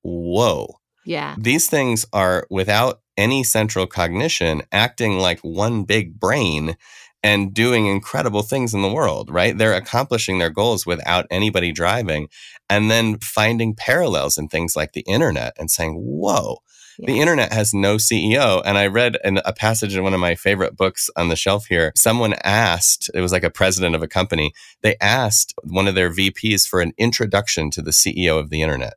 whoa. Yeah. These things are without any central cognition acting like one big brain and doing incredible things in the world, right? They're accomplishing their goals without anybody driving and then finding parallels in things like the internet and saying, whoa, yeah. the internet has no CEO. And I read in a passage in one of my favorite books on the shelf here. Someone asked, it was like a president of a company, they asked one of their VPs for an introduction to the CEO of the internet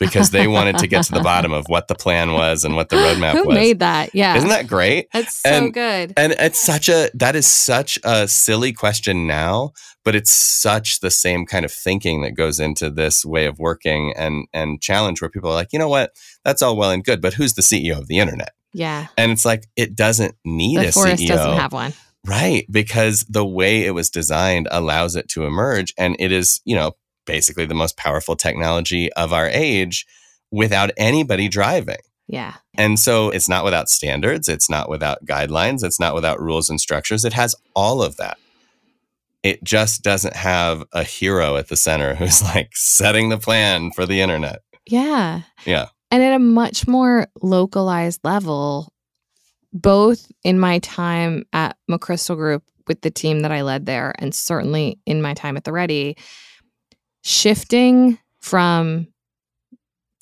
because they wanted to get to the bottom of what the plan was and what the roadmap Who was. made that? Yeah. Isn't that great? That's so and, good. And it's such a that is such a silly question now, but it's such the same kind of thinking that goes into this way of working and and challenge where people are like, you know what? That's all well and good, but who's the CEO of the internet? Yeah. And it's like it doesn't need the a forest CEO. doesn't have one. Right, because the way it was designed allows it to emerge and it is, you know, basically the most powerful technology of our age without anybody driving. Yeah. And so it's not without standards, it's not without guidelines, it's not without rules and structures. It has all of that. It just doesn't have a hero at the center who's like setting the plan for the internet. Yeah. Yeah. And at a much more localized level, both in my time at McChrystal Group with the team that I led there, and certainly in my time at the Ready, shifting from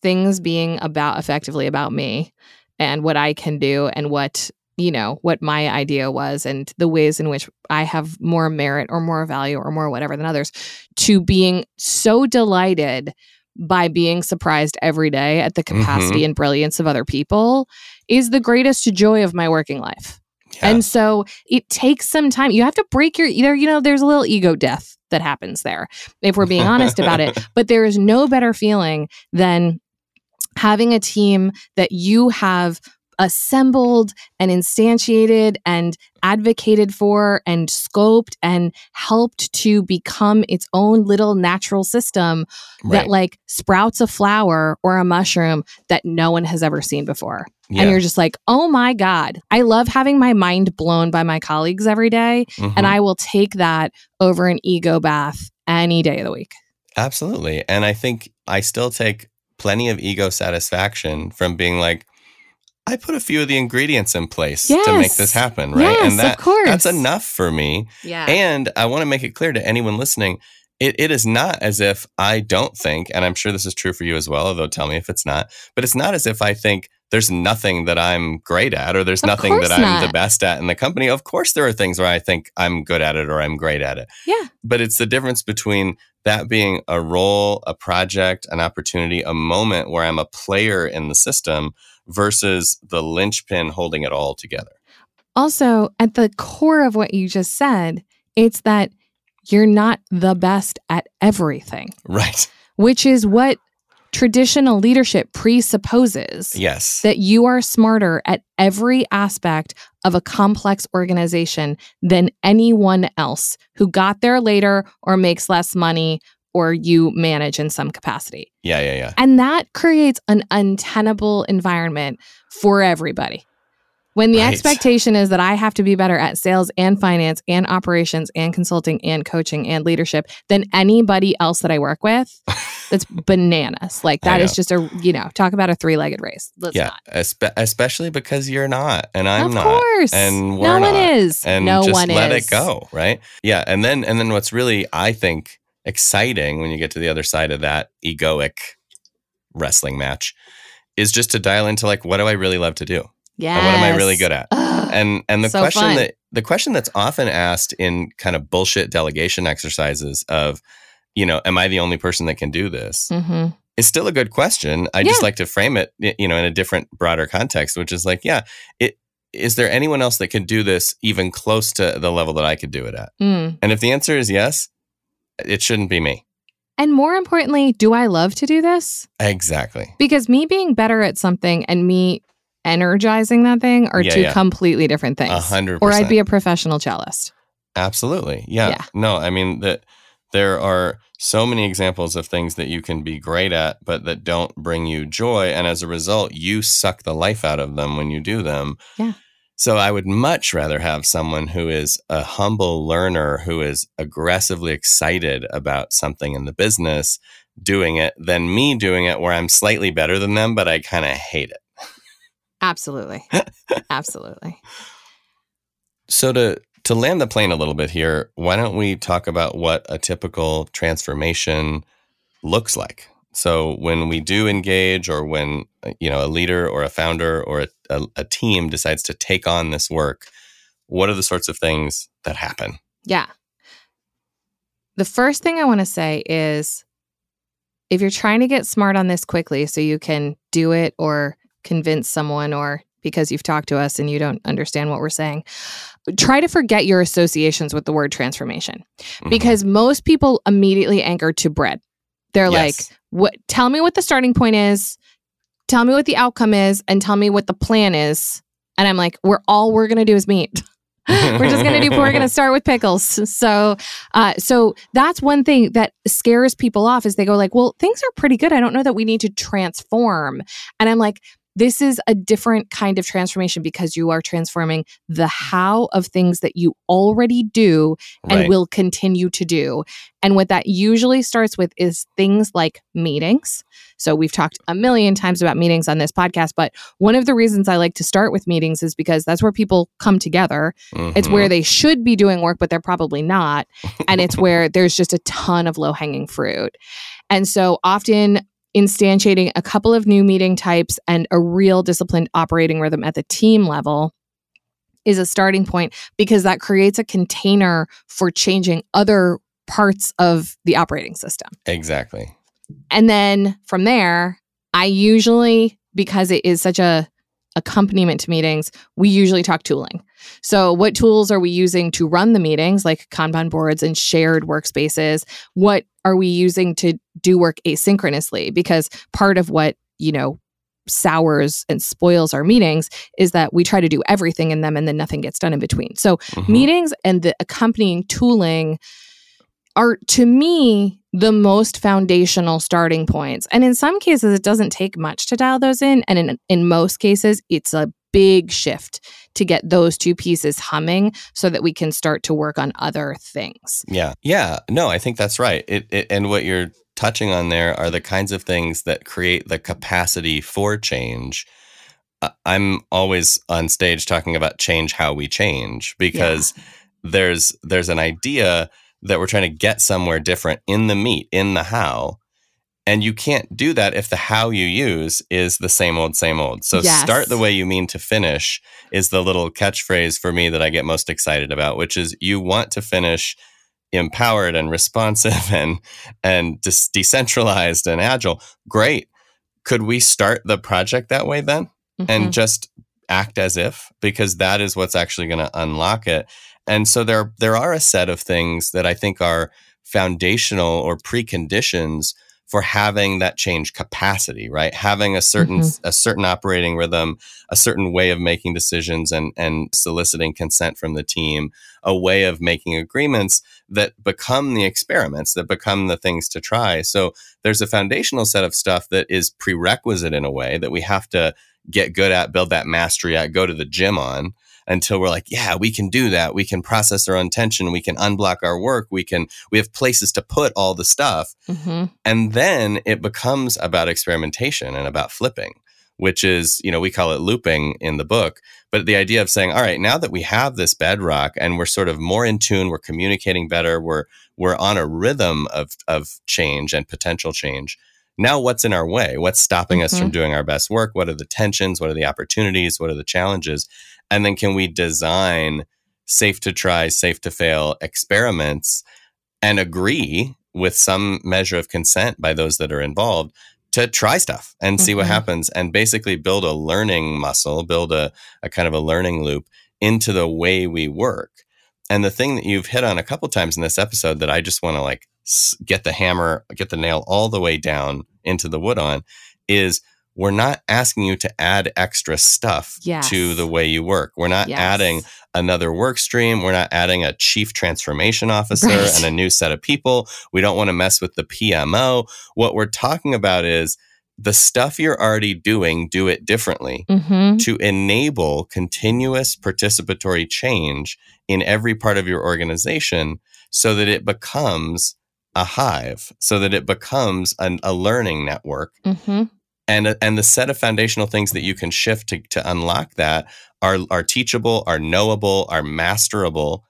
things being about effectively about me and what I can do and what you know what my idea was and the ways in which I have more merit or more value or more whatever than others to being so delighted by being surprised every day at the mm-hmm. capacity and brilliance of other people is the greatest joy of my working life. Yeah. And so it takes some time. You have to break your either, you know, there's a little ego death that happens there, if we're being honest about it. But there is no better feeling than having a team that you have assembled and instantiated and advocated for and scoped and helped to become its own little natural system that like sprouts a flower or a mushroom that no one has ever seen before. Yeah. And you're just like, oh my God. I love having my mind blown by my colleagues every day, Mhm. And I will take that over an ego bath any day of the week. Absolutely. And I think I still take plenty of ego satisfaction from being like, I put a few of the ingredients in place to make this happen, right? Yes, and that of course. that's enough for me. Yeah. And I want to make it clear to anyone listening, it, it is not as if I don't think, and I'm sure this is true for you as well, although tell me if it's not, but it's not as if I think there's nothing that I'm great at or there's Of nothing that I'm the best at in the company. Of course, there are things where I think I'm good at it or I'm great at it. Yeah. But it's the difference between that being a role, a project, an opportunity, a moment where I'm a player in the system versus the linchpin holding it all together. also, at the core of what you just said, it's that you're not the best at everything, Right. which is what traditional leadership presupposes. Yes. that you are smarter at every aspect of a complex organization than anyone else who got there later or makes less money or you manage in some capacity. yeah, yeah, yeah. And that creates an untenable environment for everybody. When the Right. expectation is that I have to be better at sales and finance and operations and consulting and coaching and leadership than anybody else that I work with, that's bananas. Like that is just a, you know, talk about a three legged race. Let's yeah, not. espe- especially because you're not and I'm of not. course. and we're no one not. is. And no just one let is. it go, right? Yeah, and then and then what's really I think exciting when you get to the other side of that egoic wrestling match is just to dial into like what do I really love to do? Yeah. What am I really good at? And and the So question fun. that the question that's often asked in kind of bullshit delegation exercises of, you know, am I the only person that can do this? hmm is still a good question. I just like to frame it, you know, in a different, broader context, which is like, yeah, it is there anyone else that could do this even close to the level that I could do it at? Mm. And if the answer is yes, it shouldn't be me. And more importantly, do I love to do this? Exactly. Because me being better at something and me energizing that thing are Yeah, two yeah. completely different things. A hundred Or I'd be a professional cellist. Absolutely. Yeah. Yeah. No, I mean that there are so many examples of things that you can be great at, but that don't bring you joy. And as a result, you suck the life out of them when you do them. Yeah. So I would much rather have someone who is a humble learner who is aggressively excited about something in the business doing it than me doing it where I'm slightly better than them, but I kind of hate it. Absolutely. Absolutely. So to to land the plane a little bit here, why don't we talk about what a typical transformation looks like? So when we do engage, or when uh, you know a leader or a founder or a, a, a team decides to take on this work, what are the sorts of things that happen? Yeah. The first thing I want to say is if you're trying to get smart on this quickly so you can do it or convince someone or because you've talked to us and you don't understand what we're saying, try to forget your associations with the word transformation Mhm. because most people immediately anchor to bread. They're like, Yes. What tell me what the starting point is, tell me what the outcome is, and tell me what the plan is. And I'm like, we're all we're gonna do is meet. we're just gonna do we're gonna start with pickles so uh so that's one thing that scares people off is they go like well things are pretty good i don't know that we need to transform and i'm like this is a different kind of transformation because you are transforming the how of things that you already do and Right. will continue to do. And what that usually starts with is things like meetings. So we've talked a million times about meetings on this podcast, but one of the reasons I like to start with meetings is because that's where people come together. It's Mhm. where they should be doing work, but they're probably not. And it's where there's just a ton of low hanging fruit. And so often instantiating a couple of new meeting types and a real disciplined operating rhythm at the team level is a starting point because that creates a container for changing other parts of the operating system. exactly. And then from there, I usually, because it is such a accompaniment to meetings, we usually talk tooling. So, what tools are we using to run the meetings, like Kanban boards and shared workspaces? What are we using to do work asynchronously? Because part of what, you know, sours and spoils our meetings is that we try to do everything in them and then nothing gets done in between. So, Mhm. meetings and the accompanying tooling are to me the most foundational starting points and in some cases it doesn't take much to dial those in and in, in most cases it's a big shift to get those two pieces humming so that we can start to work on other things Yeah. Yeah. No, I think that's right. It, it and what you're touching on there are the kinds of things that create the capacity for change. I'm always on stage talking about change how we change because there's there's an idea that we're trying to get somewhere different in the meat, in the how. And you can't do that if the how you use is the same old, same old. So Yes. start the way you mean to finish is the little catchphrase for me that I get most excited about, which is you want to finish empowered and responsive and and decentralized and agile. Great. Could we start the project that way then? Mhm. and just act as if because that is what's actually going to unlock it. And so there there are a set of things that I think are foundational or preconditions for having that change capacity, right? Having a certain mm-hmm. a certain operating rhythm, a certain way of making decisions and and soliciting consent from the team, a way of making agreements that become the experiments, that become the things to try. So there's a foundational set of stuff that is prerequisite in a way that we have to get good at, build that mastery at, go to the gym on until we're like, yeah, we can do that. We can process our own tension. We can unblock our work. We can, we have places to put all the stuff. Mhm. And then it becomes about experimentation and about flipping, which is, you know, we call it looping in the book. But the idea of saying, all right, now that we have this bedrock and we're sort of more in tune, we're communicating better, we're we're on a rhythm of of change and potential change. Now what's in our way? What's stopping us from doing our best work? What are the tensions? What are the opportunities? What are the challenges? And then can we design safe to try, safe to fail experiments and agree with some measure of consent by those that are involved to try stuff and see what Mhm. happens and basically build a learning muscle, build a, a kind of a learning loop into the way we work. And the thing that you've hit on a couple times in this episode that I just want to like get the hammer, get the nail all the way down into the wood on is we're not asking you to add extra stuff Yes. to the way you work. We're not Yes. adding another work stream. We're not adding a chief transformation officer Right. and a new set of people. We don't want to mess with the PMO. What we're talking about is the stuff you're already doing, do it differently Mhm. to enable continuous participatory change in every part of your organization so that it becomes a hive, so that it becomes an, a learning network Mhm. And and the set of foundational things that you can shift to, to unlock that are are teachable, are knowable, are masterable,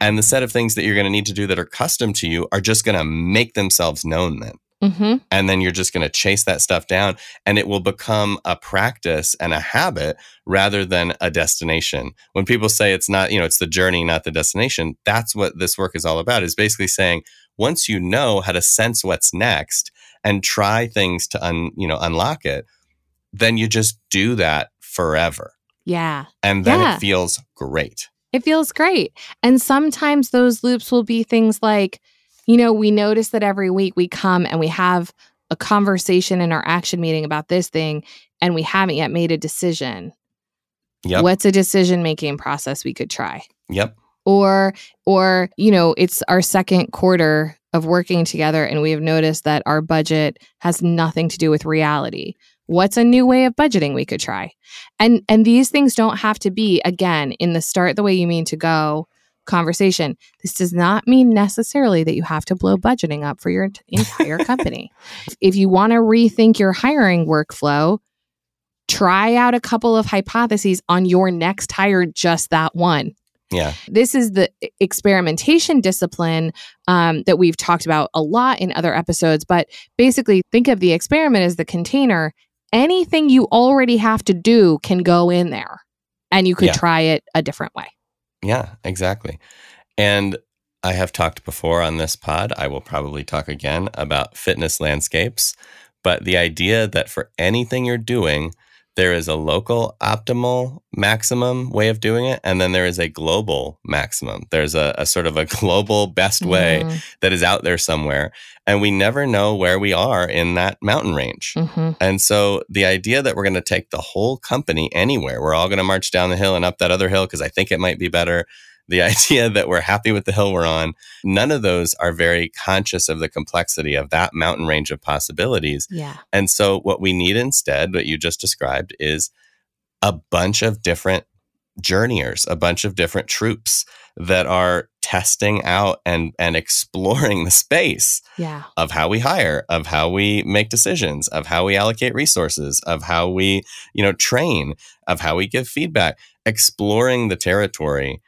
and the set of things that you're going to need to do that are custom to you are just going to make themselves known then. Mhm. And then you're just going to chase that stuff down and it will become a practice and a habit rather than a destination. When people say it's not, you know, it's the journey, not the destination, that's what this work is all about is basically saying once you know how to sense what's next and try things to un, you know, unlock it, then you just do that forever. Yeah. And then Yeah. it feels great. It feels great. And sometimes those loops will be things like, you know, we notice that every week we come and we have a conversation in our action meeting about this thing and we haven't yet made a decision. Yep. What's a decision making process we could try? Yep. Or or you know, it's our second quarter of working together and we have noticed that our budget has nothing to do with reality. What's a new way of budgeting we could try? And and these things don't have to be again in the start the way you mean to go conversation. This does not mean necessarily that you have to blow budgeting up for your entire company. If you want to rethink your hiring workflow, try out a couple of hypotheses on your next hire, just that one. Yeah. This is the experimentation discipline um, that we've talked about a lot in other episodes. But basically, think of the experiment as the container. Anything you already have to do can go in there, and you could Yeah. try it a different way. Yeah, exactly. And I have talked before on this pod. I will probably talk again about fitness landscapes. But the idea that for anything you're doing, there is a local optimal maximum way of doing it, and then there is a global maximum. There's a, a sort of a global best way Mm, that is out there somewhere. And we never know where we are in that mountain range. mhm. And so the idea that we're going to take the whole company anywhere, we're all going to march down the hill and up that other hill because I think it might be better. The idea that we're happy with the hill we're on, none of those are very conscious of the complexity of that mountain range of possibilities. Yeah. And so what we need instead, what you just described, is a bunch of different journeyers, a bunch of different troops that are testing out and and exploring the space Yeah. of how we hire, of how we make decisions, of how we allocate resources, of how we, you know, train, of how we give feedback, exploring the territory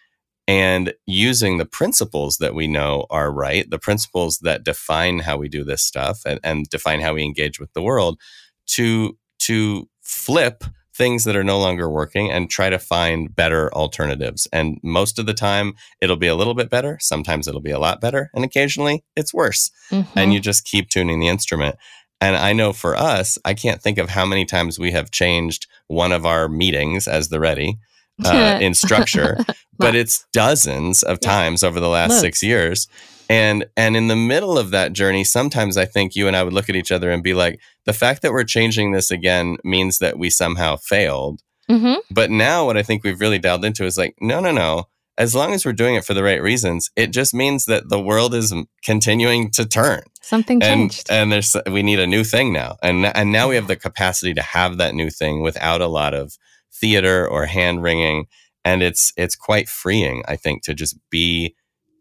and using the principles that we know are right, the principles that define how we do this stuff and, and define how we engage with the world to to flip things that are no longer working and try to find better alternatives. And most of the time it'll be a little bit better, sometimes it'll be a lot better, and occasionally it's worse Mhm. and you just keep tuning the instrument. And I know for us, I can't think of how many times we have changed one of our meetings as the ready uh, in structure, but it's dozens of Yeah. times over the last Loads. six years. And and in the middle of that journey, sometimes I think you and I would look at each other and be like, the fact that we're changing this again means that we somehow failed. Mhm. But now what I think we've really dialed into is like, no, no, no. As long as we're doing it for the right reasons, it just means that the world is continuing to turn Something and changed. and there's we need a new thing now and and now we have the capacity to have that new thing without a lot of theater or hand wringing and it's it's quite freeing i think to just be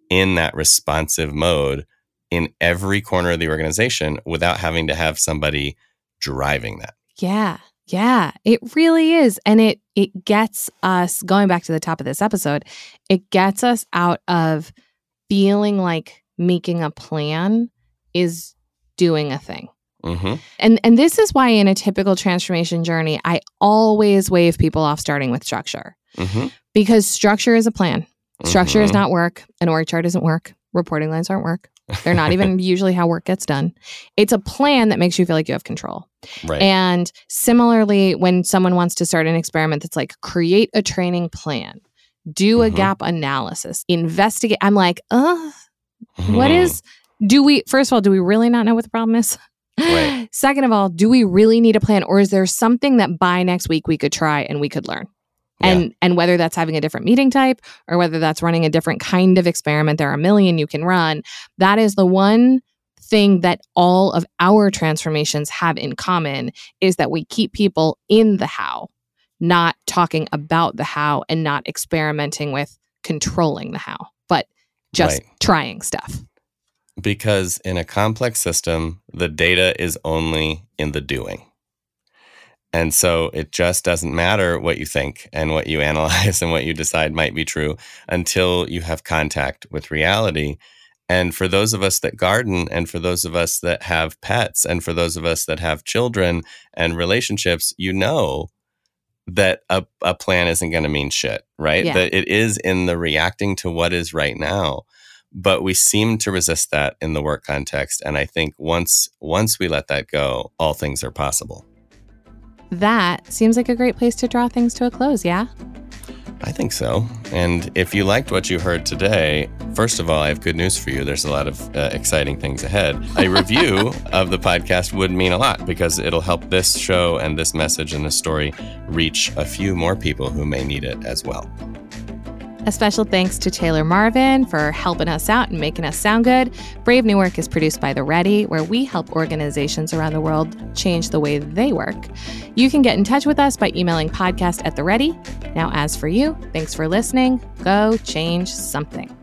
in that responsive mode in every corner of the organization without having to have somebody driving that Yeah. Yeah, it really is. And it it gets us going back to the top of this episode, it gets us out of feeling like making a plan is doing a thing. Hmm And and this is why in a typical transformation journey, I always wave people off starting with structure. hmm Because structure is a plan. Structure is Mhm. not work. An org chart doesn't work. Reporting lines aren't work. They're not even usually how work gets done. It's a plan that makes you feel like you have control. right And similarly, when someone wants to start an experiment that's like create a training plan, do a Mhm. gap analysis, investigate. I'm like, uh, what Mhm. is, do we, first of all, do we really not know what the problem is? Right. Second of all, do we really need a plan or is there something that by next week we could try and we could learn? Yeah. And and whether that's having a different meeting type or whether that's running a different kind of experiment, there are a million you can run. That is the one thing that all of our transformations have in common is that we keep people in the how, not talking about the how and not experimenting with controlling the how, but just Right. trying stuff. Because in a complex system, the data is only in the doing. And so it just doesn't matter what you think and what you analyze and what you decide might be true until you have contact with reality. And for those of us that garden, and for those of us that have pets, and for those of us that have children and relationships, you know that a, a plan isn't going to mean shit, right? Yeah. That it is in the reacting to what is right now but we seem to resist that in the work context and i think once once we let that go all things are possible. That seems like a great place to draw things to a close, yeah? i think so. And if you liked what you heard today first of all i have good news for you. There's a lot of uh, exciting things ahead. A review of the podcast would mean a lot because it'll help this show and this message and this story reach a few more people who may need it as well A special thanks to Taylor Marvin for helping us out and making us sound good. Brave New Work is produced by The Ready, where we help organizations around the world change the way they work. You can get in touch with us by emailing podcast at The Ready. Now, as for you, thanks for listening. Go change something.